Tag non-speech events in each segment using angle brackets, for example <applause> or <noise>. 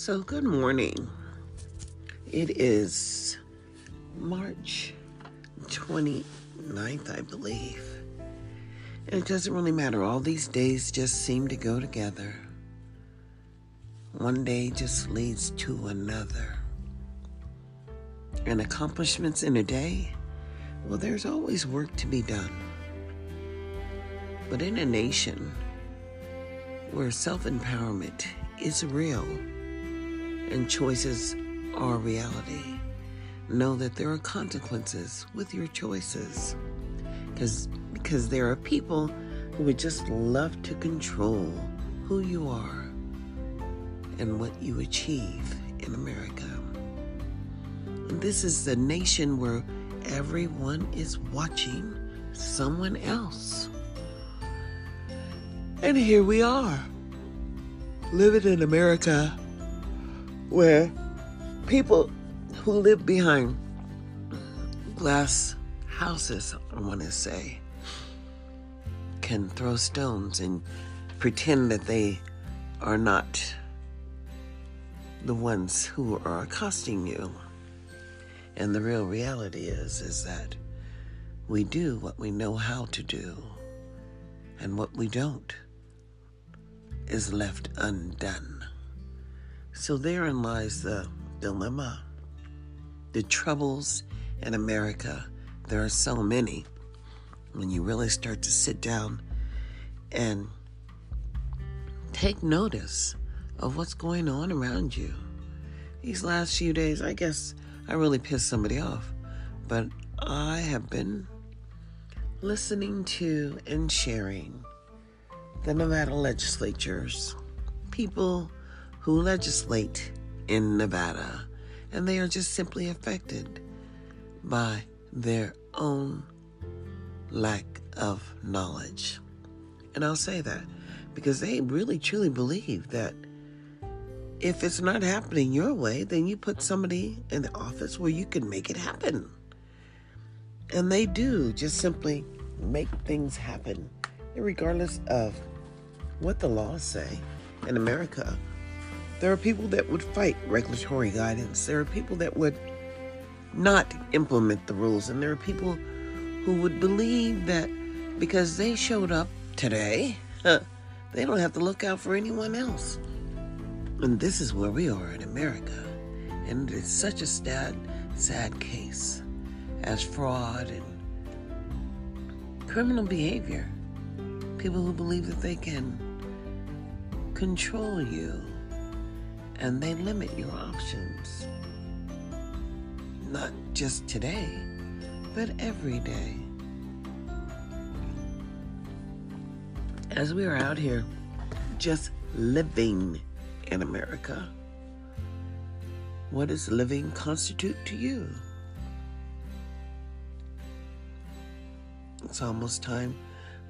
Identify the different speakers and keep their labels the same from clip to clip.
Speaker 1: So, good morning. It is March 29th, I believe. And it doesn't really matter. All these days just seem to go together. One day just leads to another. And accomplishments in a day, well, there's always work to be done. But in a nation where self empowerment is real, and choices are reality. Know that there are consequences with your choices. Because because there are people who would just love to control who you are and what you achieve in America. And this is the nation where everyone is watching someone else. And here we are, living in America where people who live behind glass houses, I want to say, can throw stones and pretend that they are not the ones who are accosting you. And the real reality is is that we do what we know how to do, and what we don't is left undone. So therein lies the dilemma. The troubles in America, there are so many. When you really start to sit down and take notice of what's going on around you. These last few days, I guess I really pissed somebody off, but I have been listening to and sharing the Nevada legislatures, people who legislate in Nevada, and they are just simply affected by their own lack of knowledge. And I'll say that because they really truly believe that if it's not happening your way, then you put somebody in the office where you can make it happen. And they do just simply make things happen, regardless of what the laws say in America. There are people that would fight regulatory guidance. There are people that would not implement the rules. And there are people who would believe that because they showed up today, they don't have to look out for anyone else. And this is where we are in America. And it's such a sad, sad case as fraud and criminal behavior. People who believe that they can control you and they limit your options. Not just today, but every day. As we are out here just living in America, what does living constitute to you? It's almost time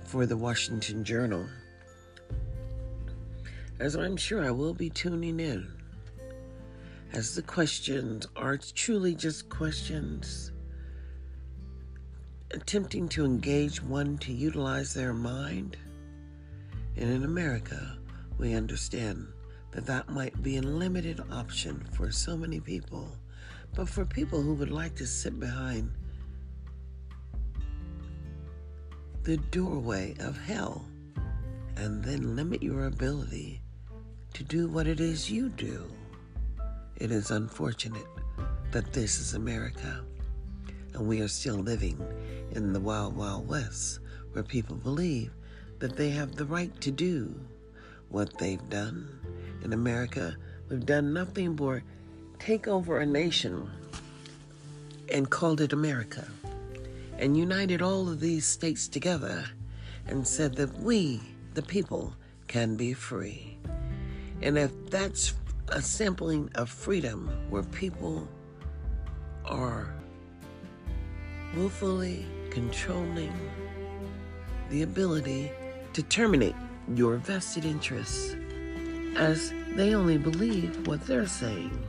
Speaker 1: for the Washington Journal, as I'm sure I will be tuning in as the questions are truly just questions, attempting to engage one to utilize their mind. And in America, we understand that that might be a limited option for so many people. But for people who would like to sit behind the doorway of hell and then limit your ability to do what it is you do it is unfortunate that this is America and we are still living in the wild, wild west where people believe that they have the right to do what they've done. In America, we've done nothing but take over a nation and called it America and united all of these states together and said that we, the people, can be free. And if that's a sampling of freedom where people are willfully controlling the ability to terminate your vested interests as they only believe what they're saying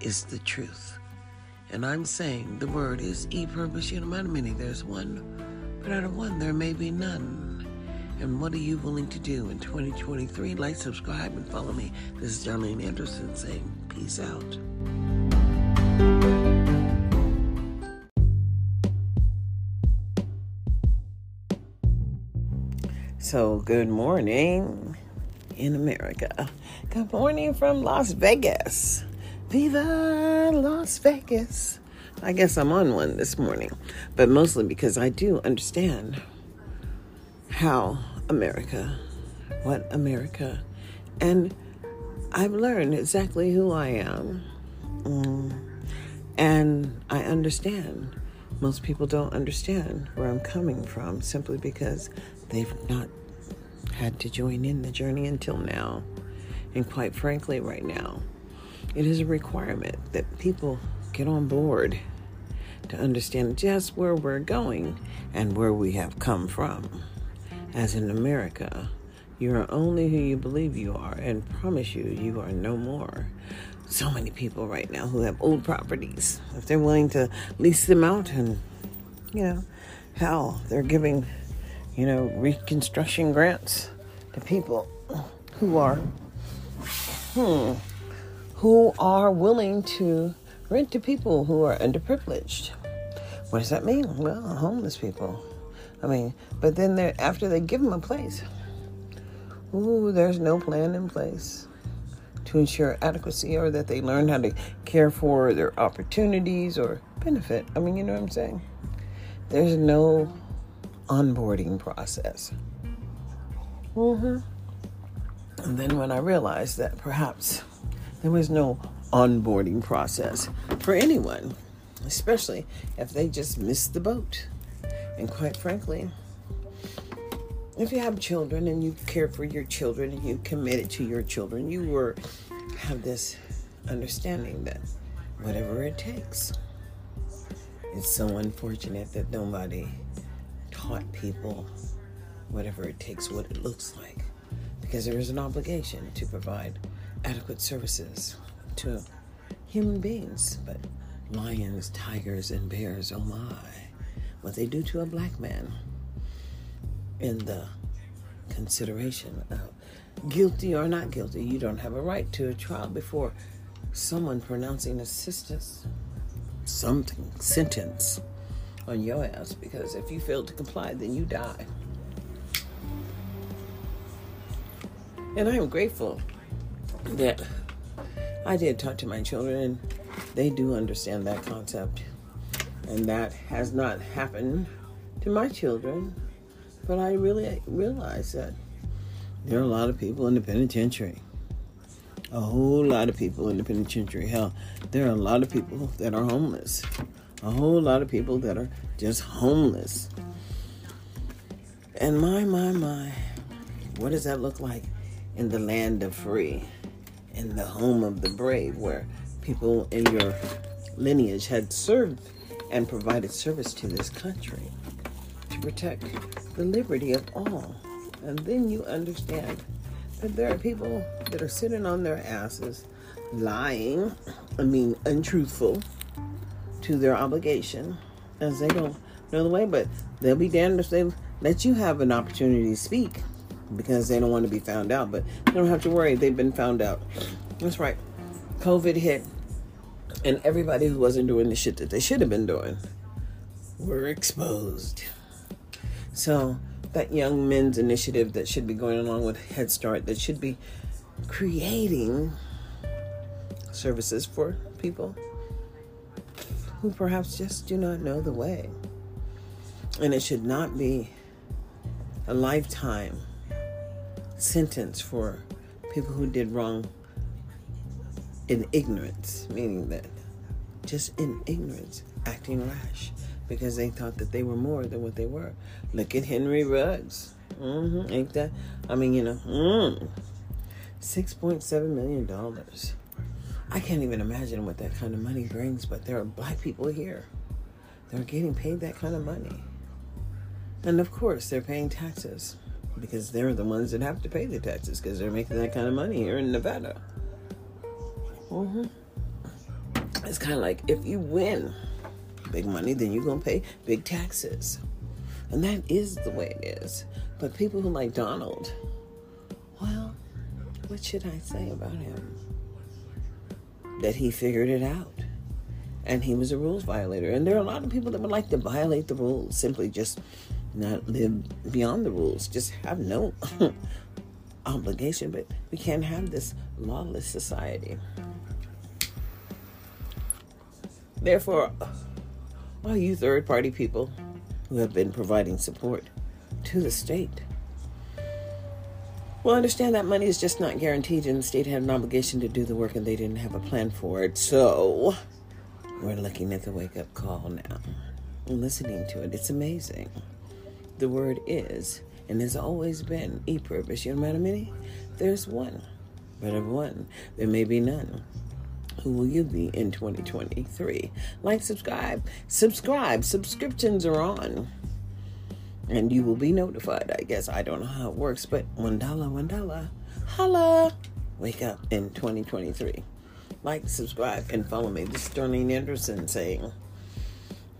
Speaker 1: is the truth. And I'm saying the word is e pluribus unum, meaning there's one, but out of one there may be none. And what are you willing to do in 2023? Like, subscribe, and follow me. This is Darlene Anderson saying, Peace out. So, good morning in America. Good morning from Las Vegas. Viva Las Vegas. I guess I'm on one this morning, but mostly because I do understand how America, what America, and I've learned exactly who I am. Mm, and I understand. Most people don't understand where I'm coming from simply because they've not had to join in the journey until now. And quite frankly, right now, it is a requirement that people get on board to understand just where we're going and where we have come from. As in America, you are only who you believe you are, and promise you, you are no more. So many people right now who have old properties, if they're willing to lease them out, and you know, hell, they're giving you know, reconstruction grants to people who are, hmm, who are willing to rent to people who are underprivileged. What does that mean? Well, homeless people. I mean, but then they after they give them a place, ooh, there's no plan in place to ensure adequacy or that they learn how to care for their opportunities or benefit. I mean, you know what I'm saying? There's no onboarding process. Mm-hmm. And then when I realized that perhaps there was no onboarding process for anyone, especially if they just missed the boat. And quite frankly, if you have children and you care for your children and you committed to your children, you were have this understanding that whatever it takes. It's so unfortunate that nobody taught people whatever it takes, what it looks like, because there is an obligation to provide adequate services to human beings. But lions, tigers, and bears, oh my, what they do to a black man in the consideration of guilty or not guilty, you don't have a right to a trial before someone pronouncing a sentence, something sentence on your ass because if you fail to comply, then you die. And I am grateful that I did talk to my children and they do understand that concept. And that has not happened to my children. But I really realize that there are a lot of people in the penitentiary. A whole lot of people in the penitentiary. Hell, there are a lot of people that are homeless a whole lot of people that are just homeless. And my, my, my, what does that look like in the land of free, in the home of the brave, where people in your lineage had served and provided service to this country to protect the liberty of all? And then you understand that there are people that are sitting on their asses, lying, I mean, untruthful to their obligation as they don't know the way, but they'll be damned if they let you have an opportunity to speak because they don't want to be found out. But they don't have to worry, they've been found out. That's right. COVID hit, and everybody who wasn't doing the shit that they should have been doing were exposed. So, that young men's initiative that should be going along with Head Start, that should be creating services for people who perhaps just do not know the way. And it should not be a lifetime sentence for people who did wrong in ignorance, meaning that just in ignorance, acting rash because they thought that they were more than what they were. Look at Henry Ruggs. Mm-hmm. Ain't that? I mean, you know, mm, $6.7 million. I can't even imagine what that kind of money brings, but there are black people here. They're getting paid that kind of money. And of course, they're paying taxes because they're the ones that have to pay the taxes because they're making that kind of money here in Nevada. Mm-hmm. It's kind of like if you win big money, then you're going to pay big taxes. And that is the way it is. But people who like Donald, well, what should I say about him? That he figured it out. And he was a rules violator. And there are a lot of people that would like to violate the rules, simply just not live beyond the rules, just have no <laughs> obligation. But we can't have this lawless society. Therefore, all you third party people who have been providing support to the state, well, understand that money is just not guaranteed, and the state had an obligation to do the work and they didn't have a plan for it. So, we're looking at the wake up call now and listening to it. It's amazing. The word is and has always been e purpose. You know I mean? There's one, but of one, there may be none. Who will you be in 2023? Like, subscribe, subscribe. Subscriptions are on. And you will be notified, I guess. I don't know how it works, but one dollar, one dollar. Holla! Wake up in 2023. Like, subscribe, and follow me. This is Darlene Anderson saying,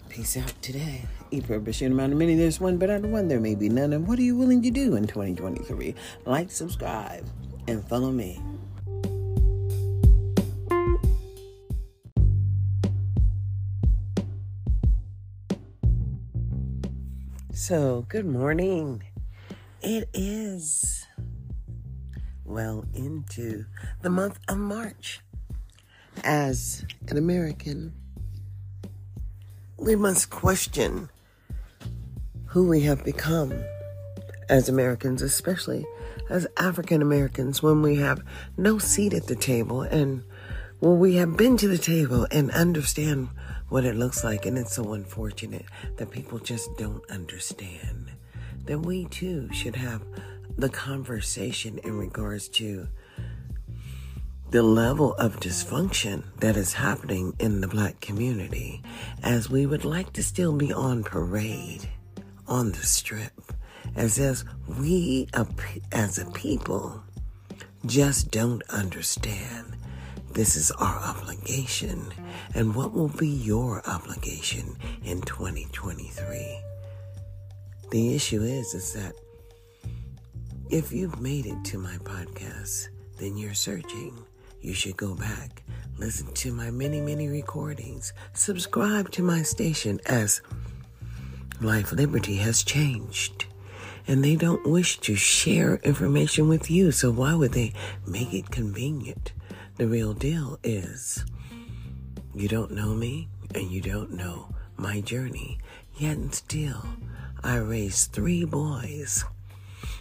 Speaker 1: Peace out today. E purpose, you amount of many, there's one, but out of one, there may be none. And what are you willing to do in 2023? Like, subscribe, and follow me. So, good morning. It is well into the month of March. As an American, we must question who we have become as Americans, especially as African Americans, when we have no seat at the table and when we have been to the table and understand what it looks like. And it's so unfortunate that people just don't understand that we too should have the conversation in regards to the level of dysfunction that is happening in the black community as we would like to still be on parade on the strip as if we as a people just don't understand this is our obligation. And what will be your obligation in 2023? The issue is, is that if you've made it to my podcast, then you're searching. You should go back, listen to my many, many recordings, subscribe to my station as Life Liberty has changed. And they don't wish to share information with you, so why would they make it convenient? The real deal is you don't know me and you don't know my journey. Yet and still, I raised three boys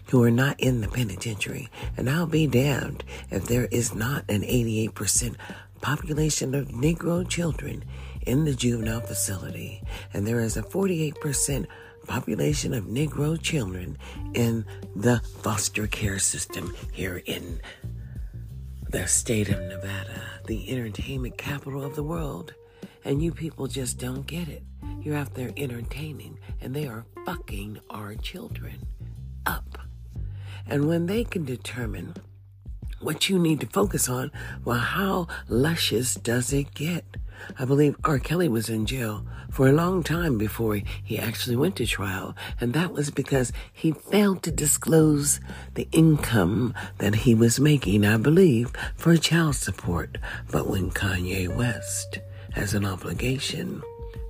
Speaker 1: who are not in the penitentiary. And I'll be damned if there is not an 88% population of Negro children in the juvenile facility. And there is a 48% population of Negro children in the foster care system here in the state of Nevada, the entertainment capital of the world, and you people just don't get it. You're out there entertaining, and they are fucking our children up. And when they can determine what you need to focus on, well, how luscious does it get? I believe R. Kelly was in jail for a long time before he actually went to trial, and that was because he failed to disclose the income that he was making, I believe, for child support. But when Kanye West has an obligation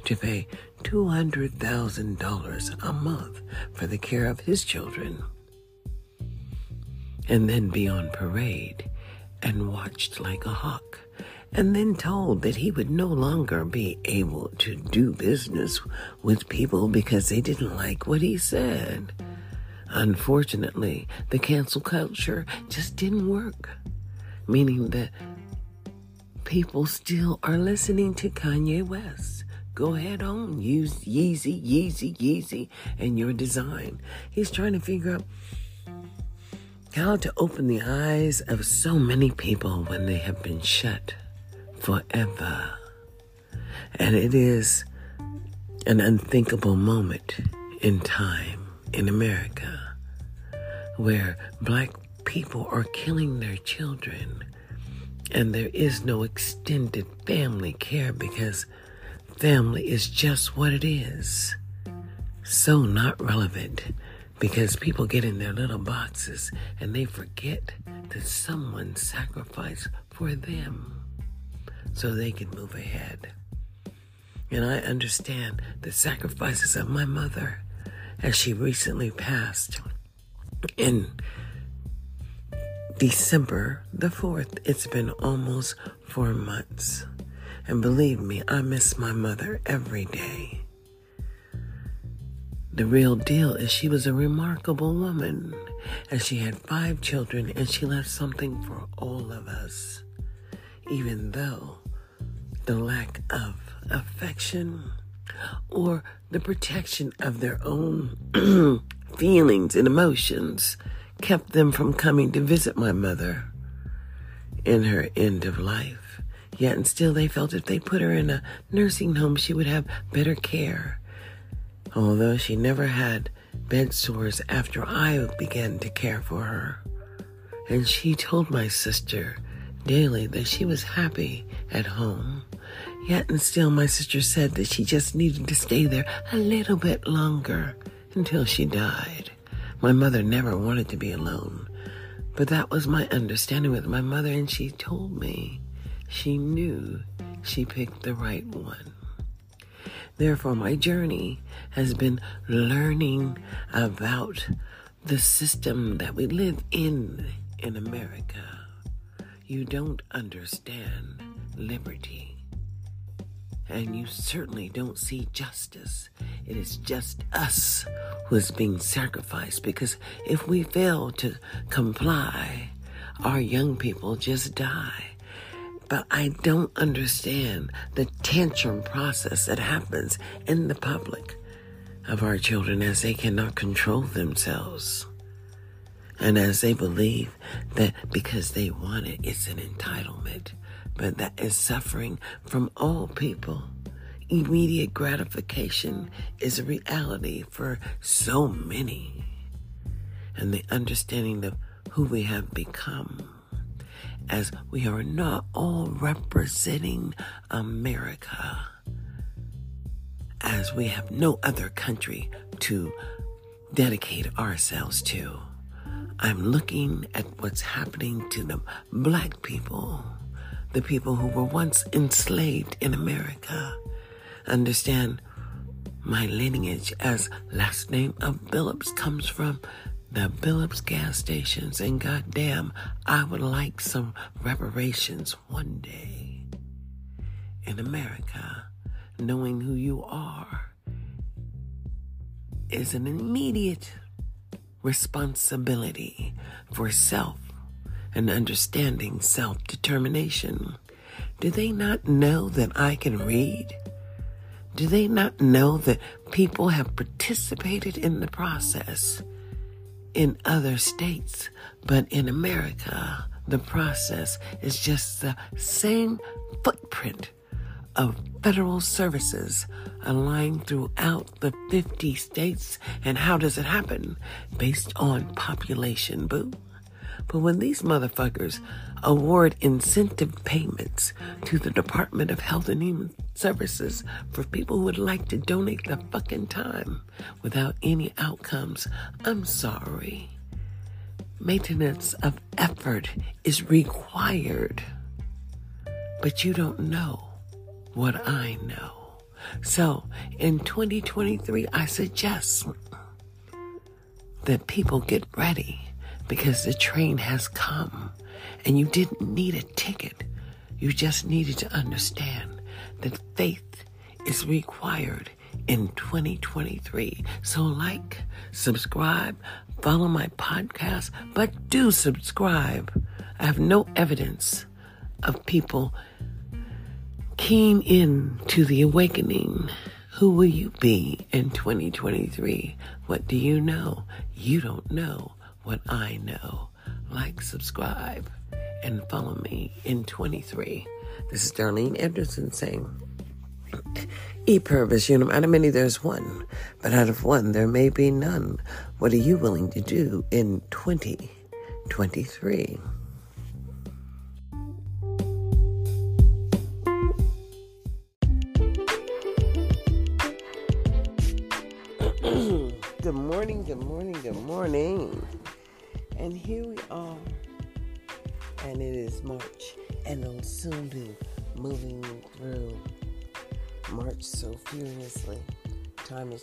Speaker 1: to pay $200,000 a month for the care of his children, and then be on parade and watched like a hawk and then told that he would no longer be able to do business with people because they didn't like what he said. Unfortunately, the cancel culture just didn't work, meaning that people still are listening to Kanye West. Go ahead on, use Yeezy, Yeezy, Yeezy, and your design. He's trying to figure out how to open the eyes of so many people when they have been shut forever. And it is an unthinkable moment in time in America where black people are killing their children and there is no extended family care because family is just what it is so not relevant because people get in their little boxes and they forget that someone sacrificed for them so they can move ahead. And I understand the sacrifices of my mother as she recently passed in December the 4th. It's been almost four months. And believe me, I miss my mother every day. The real deal is she was a remarkable woman, and she had five children, and she left something for all of us, even though the lack of affection or the protection of their own <clears throat> feelings and emotions kept them from coming to visit my mother in her end of life. Yet and still they felt if they put her in a nursing home, she would have better care although she never had bed sores after I began to care for her. And she told my sister daily that she was happy at home. Yet and still, my sister said that she just needed to stay there a little bit longer until she died. My mother never wanted to be alone, but that was my understanding with my mother, and she told me she knew she picked the right one. Therefore, my journey has been learning about the system that we live in in America. You don't understand liberty. And you certainly don't see justice. It is just us who is being sacrificed because if we fail to comply, our young people just die. But I don't understand the tantrum process that happens in the public of our children as they cannot control themselves. And as they believe that because they want it, it's an entitlement, but that is suffering from all people. Immediate gratification is a reality for so many. And the understanding of who we have become as we are not all representing America, as we have no other country to dedicate ourselves to. I'm looking at what's happening to the black people, the people who were once enslaved in America. Understand my lineage as last name of Billups comes from the Billups gas stations, and goddamn, I would like some reparations one day in America. Knowing who you are is an immediate responsibility for self and understanding self determination. Do they not know that I can read? Do they not know that people have participated in the process? in other states, but in America, the process is just the same footprint of federal services aligned throughout the 50 states. And how does it happen? Based on population, boo. But when these motherfuckers award incentive payments to the Department of Health and Human Services for people who would like to donate the fucking time without any outcomes, I'm sorry. Maintenance of effort is required. But you don't know what I know. So in 2023, I suggest that people get ready because the train has come and you didn't need a ticket. You just needed to understand that faith is required in 2023. So, like, subscribe, follow my podcast, but do subscribe. I have no evidence of people keen in to the awakening. Who will you be in 2023? What do you know? You don't know what I know. Like, subscribe, and follow me in 23. This is Darlene Anderson saying, E pluribus unum, out of many there's one, but out of one there may be none. What are you willing to do in 2023?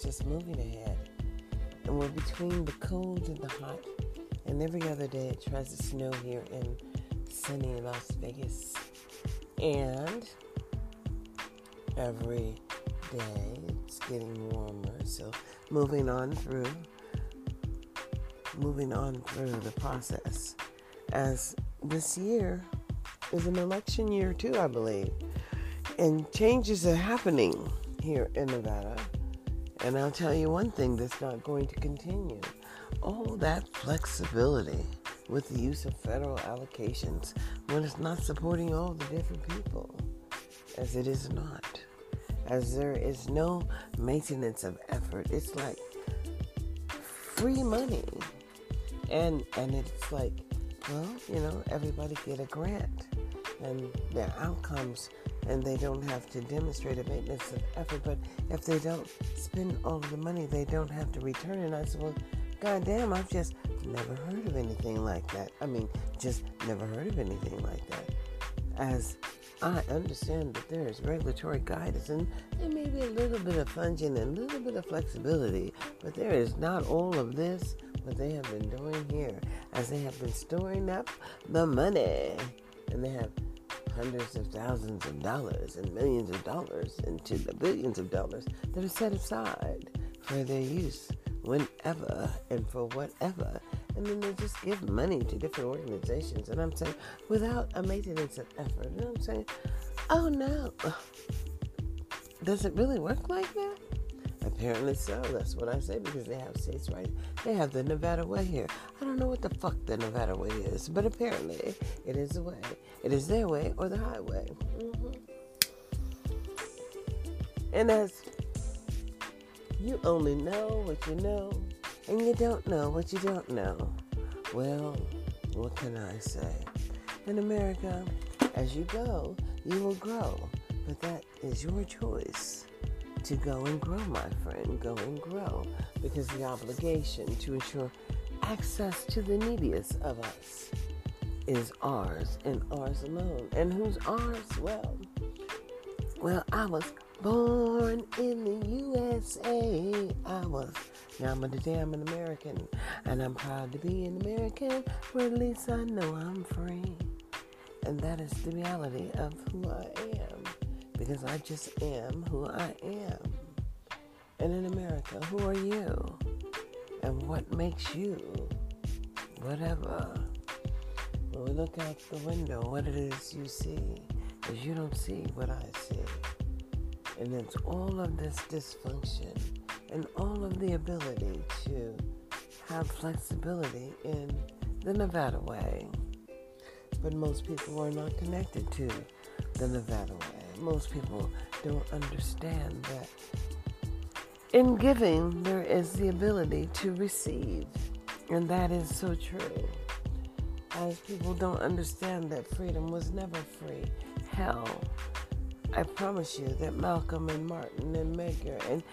Speaker 1: Just moving ahead. And we're between the cold and the hot. And every other day it tries to snow here in sunny Las Vegas. And every day it's getting warmer. So moving on through moving on through the process as this year is an election year too, I believe. And changes are happening here in Nevada. And I'll tell you one thing that's not going to continue. All that flexibility with the use of federal allocations when it's not supporting all the different people, as it is not. As there is no maintenance of effort. It's like free money. And and it's like, well, you know, everybody get a grant and their outcomes and they don't have to demonstrate a maintenance of effort. But if they don't spend all of the money, they don't have to return it. I said, well, goddamn, I've just never heard of anything like that. I mean, just never heard of anything like that. As I understand that there is regulatory guidance and there may be a little bit of funging and a little bit of flexibility, but there is not all of this what they have been doing here as they have been storing up the money and they have hundreds of thousands of dollars and millions of dollars into the billions of dollars that are set aside for their use whenever and for whatever. And then they just give money to different organizations. And I'm saying, without a maintenance of effort. And I'm saying, oh no. Does it really work like that? Apparently so. That's what I say because they have states right. They have the Nevada way here. I don't know what the fuck the Nevada way is, but apparently it is the way. It is their way or the highway. Mm-hmm. And as you only know what you know, and you don't know what you don't know. Well, what can I say? In America, as you go, you will grow. But that is your choice to go and grow, my friend. Go and grow. Because the obligation to ensure access to the neediest of us is ours and ours alone. And who's ours? Well, well, I was born in the USA. I was. Now I'm a today I'm an American, and I'm proud to be an American. Where at least I know I'm free, and that is the reality of who I am because I just am who I am. And in America, who are you? And what makes you whatever? When we look out the window, what it is you see is you don't see what I see. And it's all of this dysfunction and all of the ability to have flexibility in the Nevada way. But most people are not connected to the Nevada way most people don't understand that in giving, there is the ability to receive. And that is so true. As people don't understand that freedom was never free. Hell, I promise you that Malcolm and Martin and Medgar, and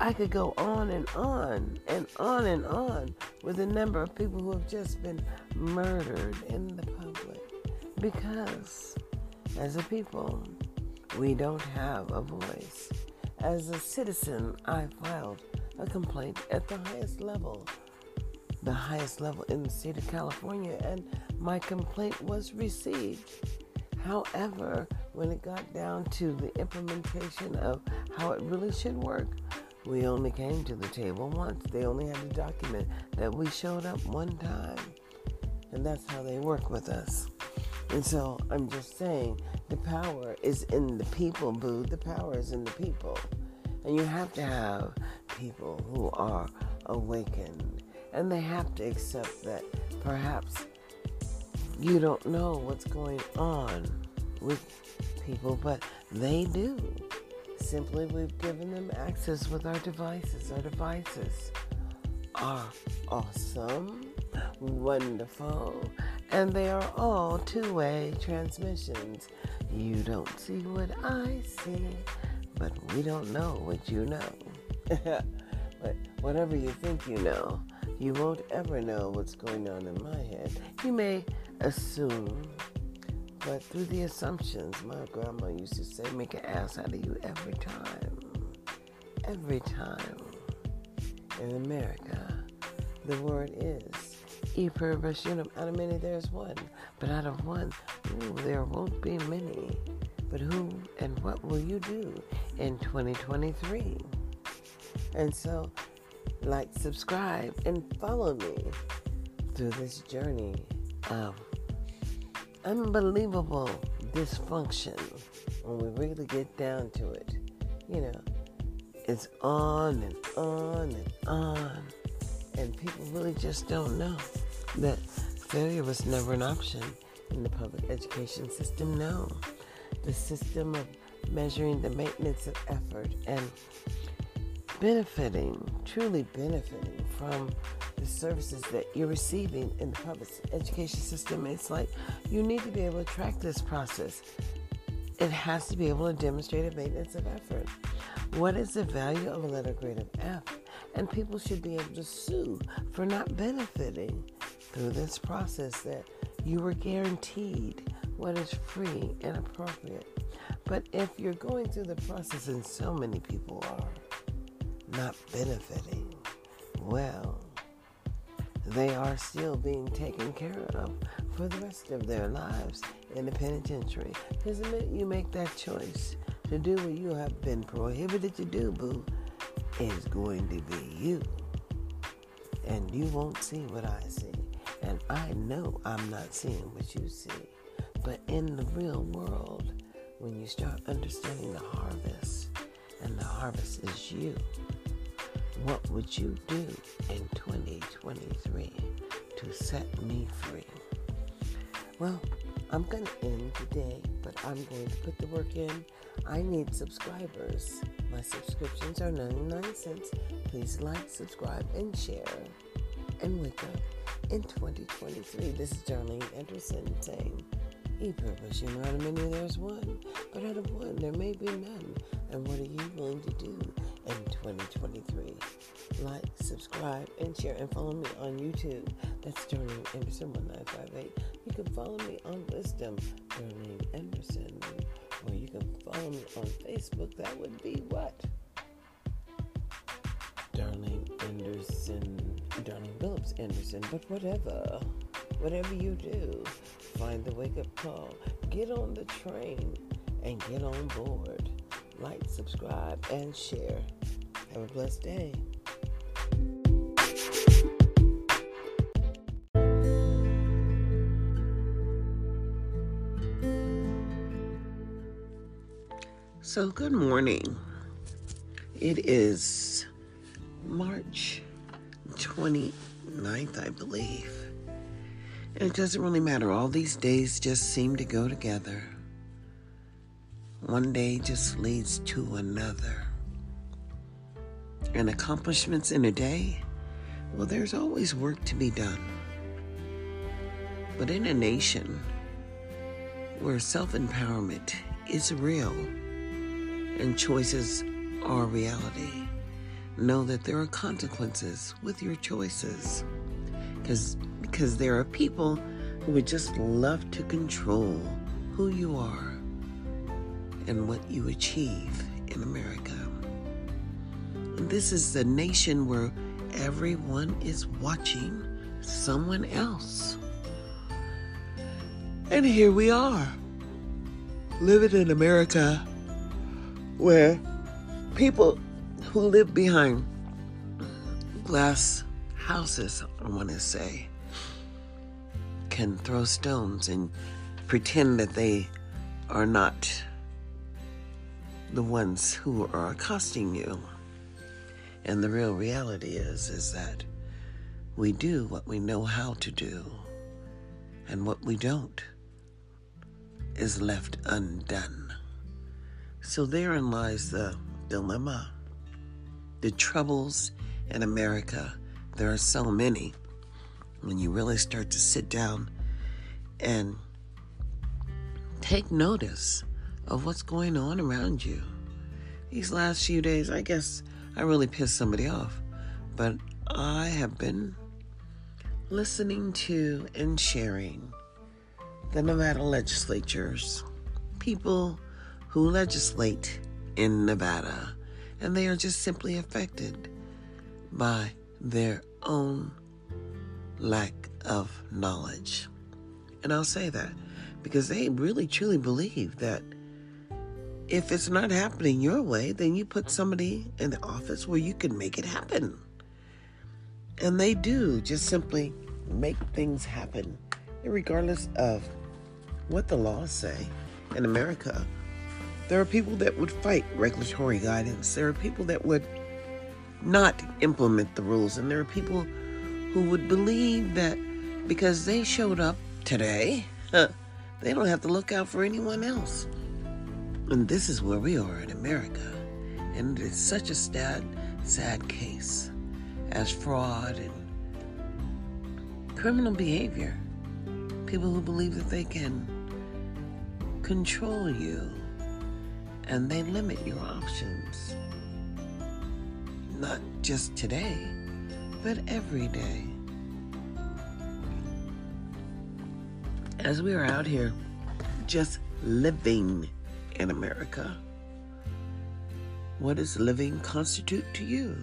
Speaker 1: I could go on and on and on and on with the number of people who have just been murdered in the public. Because as a people, we don't have a voice. As a citizen, I filed a complaint at the highest level, the highest level in the state of California, and my complaint was received. However, when it got down to the implementation of how it really should work, we only came to the table once. They only had to document that we showed up one time. And that's how they work with us. And so I'm just saying the power is in the people, boo. The power is in the people. And you have to have people who are awakened. And they have to accept that perhaps you don't know what's going on with people, but they do. Simply, we've given them access with our devices. Our devices are awesome, wonderful, and they are all two way transmissions. You don't see what I see, but we don't know what you know. <laughs> but whatever you think you know, you won't ever know what's going on in my head. You may assume, but through the assumptions, my grandma used to say, make an ass out of you every time. Every time. In America, the word is E pluribus unum. Out of many, there's one. But out of one, ooh, there won't be many. But who and what will you do in 2023? And so, like, subscribe, and follow me through this journey of unbelievable dysfunction when we really get down to it. You know, it's on and on and on, and people really just don't know that failure was never an option in the public education system. No, the system of measuring the maintenance of effort and benefiting, truly benefiting from the services that you're receiving in the public education system. It's like you need to be able to track this process. It has to be able to demonstrate a maintenance of effort. What is the value of a letter grade of F? And people should be able to sue for not benefiting through this process that you were guaranteed what is free and appropriate. But if you're going through the process, and so many people are, not benefiting, well, they are still being taken care of for the rest of their lives in the penitentiary. Because the minute you make that choice to do what you have been prohibited to do, boo, is going to be you. And you won't see what I see. And I know I'm not seeing what you see. But in the real world, when you start understanding the harvest, and the harvest is you, what would you do in 2023 to set me free? Well, I'm going to end today, but I'm going to put the work in. I need subscribers. My subscriptions are 99 cents. Please like, subscribe, and share. And wake up in 2023. This is Darlene Anderson saying, E purpose, you know, of many there's one, but out of one there may be none. And what are you willing to do in 2023? Like, subscribe, and share, and follow me on YouTube. That's Darlene Anderson 1958. You can follow me on Wisdom, Darlene Anderson, follow me on Facebook. That would be what? Darlene Anderson, Darlene Phillips Anderson, but whatever. Whatever you do, find the wake up call, get on the train, and get on board. Like, subscribe, and share. Have a blessed day. So, good morning. It is March 29th, I believe. And it doesn't really matter. All these days just seem to go together. One day just leads to another. And accomplishments in a day, well, there's always work to be done. But in a nation where self empowerment is real and choices are reality, know that there are consequences with your choices. Because because there are people who would just love to control who you are and what you achieve in America. And this is the nation where everyone is watching someone else. And here we are, living in America where people who live behind glass houses, I want to say, can throw stones and pretend that they are not the ones who are accosting you. And the real reality is is that we do what we know how to do, and what we don't is left undone. So therein lies the dilemma. The troubles in America, there are so many. When you really start to sit down and take notice of what's going on around you. These last few days, I guess I really pissed somebody off, but I have been listening to and sharing the Nevada legislatures, people who legislate in Nevada, and they are just simply affected by their own lack of knowledge. And I'll say that because they really truly believe that if it's not happening your way, then you put somebody in the office where you can make it happen. And they do just simply make things happen, regardless of what the laws say in America. There are people that would fight regulatory guidance. There are people that would not implement the rules. And there are people who would believe that because they showed up today, they don't have to look out for anyone else. And this is where we are in America. And it's such a sad, sad case as fraud and criminal behavior. People who believe that they can control you and they limit your options. Not just today, but every day. As we are out here just living in America, what does living constitute to you?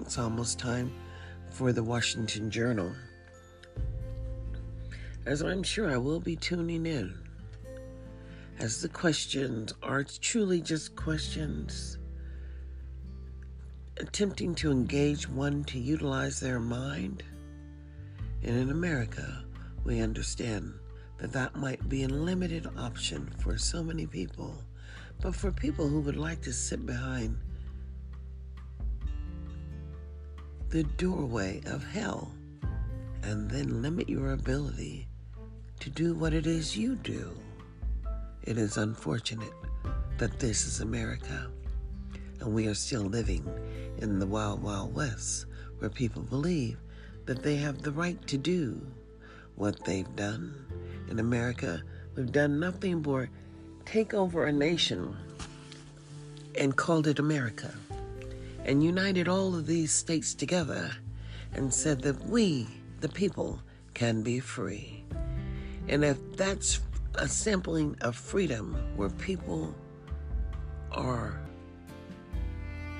Speaker 1: It's almost time for the Washington Journal, as I'm sure I will be tuning in, as the questions are truly just questions, attempting to engage one to utilize their mind. And in America, we understand that that might be a limited option for so many people. But for people who would like to sit behind the doorway of hell and then limit your ability to do what it is you do, it is unfortunate that this is America and we are still living in the wild, wild west where people believe that they have the right to do what they've done in America, we've done nothing but take over a nation and called it America and united all of these states together and said that we, the people, can be free. And if that's a sampling of freedom where people are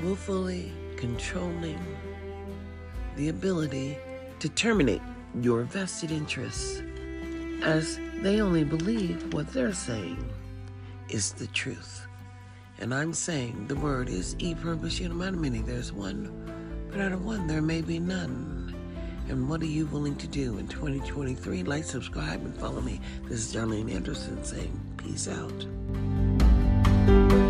Speaker 1: willfully controlling the ability to terminate your vested interests as they only believe what they're saying is the truth. And I'm saying the word is e pluribus unum meaning there's one, but out of one there may be none. And what are you willing to do in 2023? Like, subscribe, and follow me. This is Darlene Anderson saying peace out.